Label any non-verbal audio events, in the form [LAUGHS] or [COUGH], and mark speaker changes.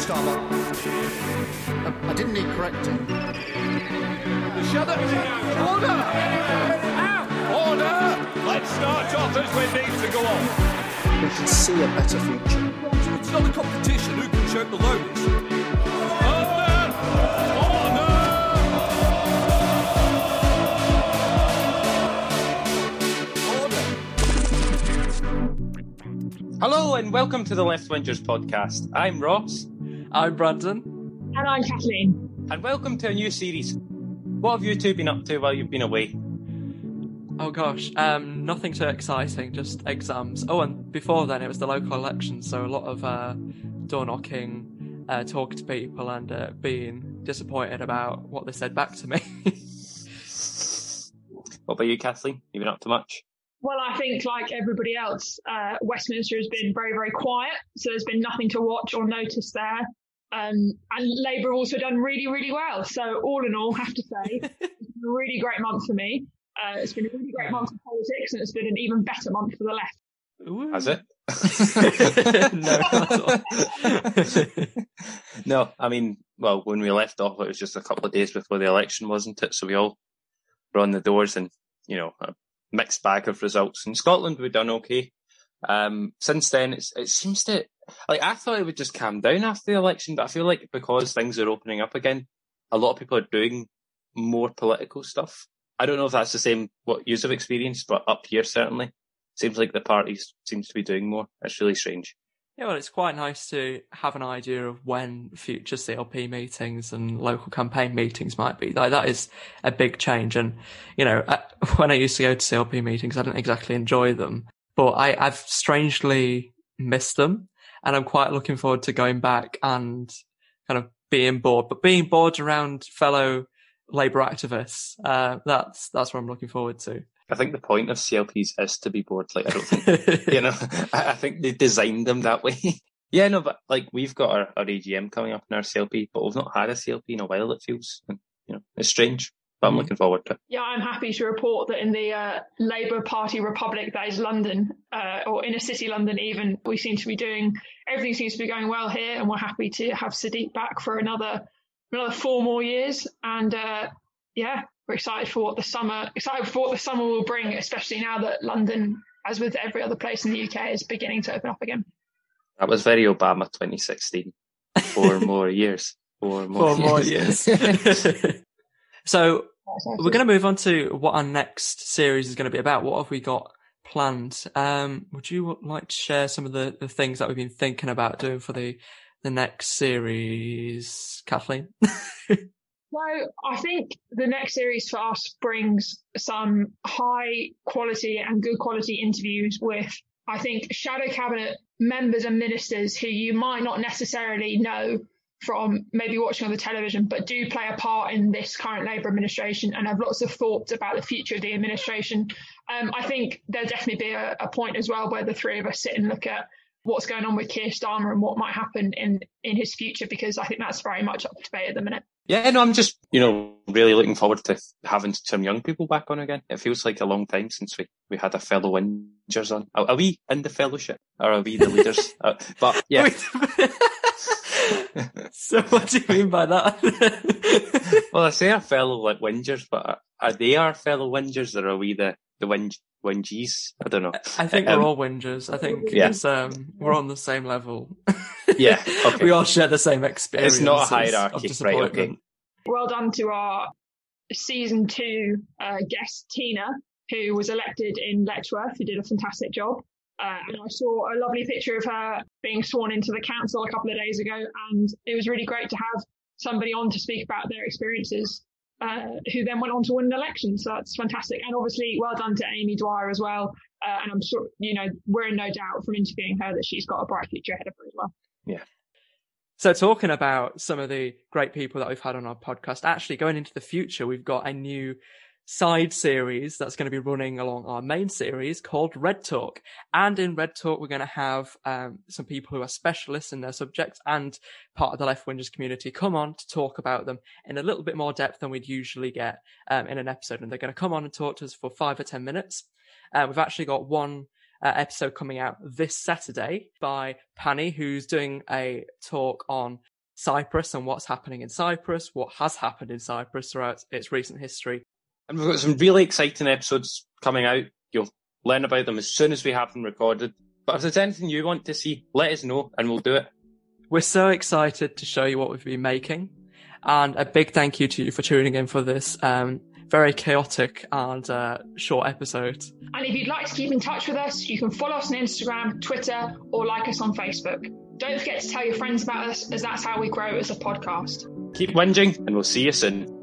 Speaker 1: Starbuck. Uh, I didn't need correcting.
Speaker 2: Shut up! Order! Order! Let's start off as we need to go on.
Speaker 1: We can see a better future.
Speaker 2: It's not a competition. Who can shout the loudest? Order!
Speaker 3: Hello and welcome to the Left Wingers podcast. I'm Ross,
Speaker 4: I'm Brandon.
Speaker 5: And I'm Kathleen.
Speaker 3: and welcome to a new series. What have you two been up to while you've been away?
Speaker 4: Oh gosh, um, nothing too exciting, just exams. Oh, and before then it was the local elections, so a lot of uh, door knocking, uh, talking to people, and uh, being disappointed about what they said back to me. [LAUGHS]
Speaker 3: What about you, Kathleen? You been up to much?
Speaker 5: Well, I think like everybody else, uh, Westminster has been very, very quiet. So there's been nothing to watch or notice there. Um, and Labour have also done really, really well. So all in all, I have to say, [LAUGHS] it's been a really great month for me. Uh, it's been a really great month for politics, and it's been an even better month for the left.
Speaker 3: Has it? [LAUGHS]
Speaker 4: no, not at all. [LAUGHS]
Speaker 3: no, I mean, well, when we left off, it was just a couple of days before the election, wasn't it? So we all were on the doors and, you know, a mixed bag of results. In Scotland, we've done okay. Um, since then, it seems to, like, I thought it would just calm down after the election, but I feel like because things are opening up again, a lot of people are doing more political stuff. I don't know if that's the same what you have experienced, but up here certainly seems like the parties seems to be doing more. It's really strange.
Speaker 4: Yeah, well, it's quite nice to have an idea of when future CLP meetings and local campaign meetings might be. Like that is a big change. And you know, I- [LAUGHS] when I used to go to CLP meetings, I didn't exactly enjoy them, but I, I've strangely missed them, and I'm quite looking forward to going back and kind of being bored. But being bored around fellow Labour activists, uh, that's that's what I'm looking forward to.
Speaker 3: I think the point of CLPs is to be bored. Like I don't think [LAUGHS] you know. [LAUGHS] I, I think they designed them that way. [LAUGHS] yeah, no, but like we've got our, our AGM coming up in our CLP, but we've not had a CLP in a while. It feels, and, you know, it's strange, but I'm
Speaker 4: Mhm.
Speaker 3: looking forward to it.
Speaker 5: Yeah, I'm happy to report that in the uh, Labour Party Republic that is London, uh, or inner city London even, we seem to be doing, everything seems to be going well here, and we're happy to have Sadiq back for another another four more years. And uh, yeah, we're excited for what the summer, excited for what the summer will bring, especially now that London, as with every other place in the UK, is beginning to open up again.
Speaker 3: That was very Obama 2016. Four [LAUGHS] more years. Four more
Speaker 4: Four more
Speaker 3: years.
Speaker 4: years. [LAUGHS] so we're going to move on to what our next series is going to be about. What have we got planned? Um, would you like to share some of the, the things that we've been thinking about doing for the the next series, Kathleen? [LAUGHS]
Speaker 5: So I think the next series for us brings some high quality and good quality interviews with, I think, shadow cabinet members and ministers who you might not necessarily know from maybe watching on the television, but do play a part in this current Labour administration and have lots of thoughts about the future of the administration. Um, I think there'll definitely be a, a point as well where the three of us sit and look at what's going on with Keir Starmer and what might happen in, in his future, because I think that's very much up for debate at the minute.
Speaker 3: Yeah, no, I'm just, you know, really looking forward to having some young people back on again. It feels like a long time since we, we had a fellow Wingers on. Are, are we in the fellowship? Or are we the leaders? [LAUGHS] uh, but yeah, [LAUGHS]
Speaker 4: so what do you mean by that? [LAUGHS]
Speaker 3: well, I say our fellow like Wingers, but are, they our fellow Wingers or are we the, the Wing, Wingies? I don't know.
Speaker 4: I think
Speaker 3: Um,
Speaker 4: we're all whingers. I think
Speaker 3: Yeah.
Speaker 4: um, we're on the same level.
Speaker 3: Yeah, okay.
Speaker 4: we all share the same experience.
Speaker 3: It's not a hierarchy, right, okay.
Speaker 5: Well done to our season two uh, guest Tina, who was elected in Letchworth, who did a fantastic job. Uh, and I saw a lovely picture of her being sworn into the council a couple of days ago, and it was really great to have somebody on to speak about their experiences. Uh, who then went on to win an election, so that's fantastic. And obviously, well done to Amy Dwyer as well. Uh, and I'm sure, you know, we're in no doubt from interviewing her that she's got a bright future ahead of her as well.
Speaker 4: So talking about some of the great people that we've had on our podcast, actually going into the future, we've got a new side series that's going to be running along our main series called Red Talk. And in Red Talk, we're going to have um, some people who are specialists in their subjects and part of the Left Wingers community come on to talk about them in a little bit more depth than we'd usually get um, in an episode. And they're going to come on and talk to us for five or 10 minutes. Uh, we've actually got one uh, episode coming out this Saturday by Pani, who's doing a talk on Cyprus and what's happening in Cyprus, what has happened in Cyprus throughout its recent history.
Speaker 3: And we've got some really exciting episodes coming out. You'll learn about them as soon as we have them recorded. But if there's anything you want to see, let us know and we'll do it.
Speaker 4: We're so excited to show you what we've been making. And a big thank you to you for tuning in for this um, very chaotic and uh, short episode.
Speaker 5: And if you'd like to keep in touch with us, you can follow us on Instagram, Twitter, or like us on Facebook. Don't forget to tell your friends about us, as that's how we grow as a podcast.
Speaker 3: Keep whinging, and we'll see you soon.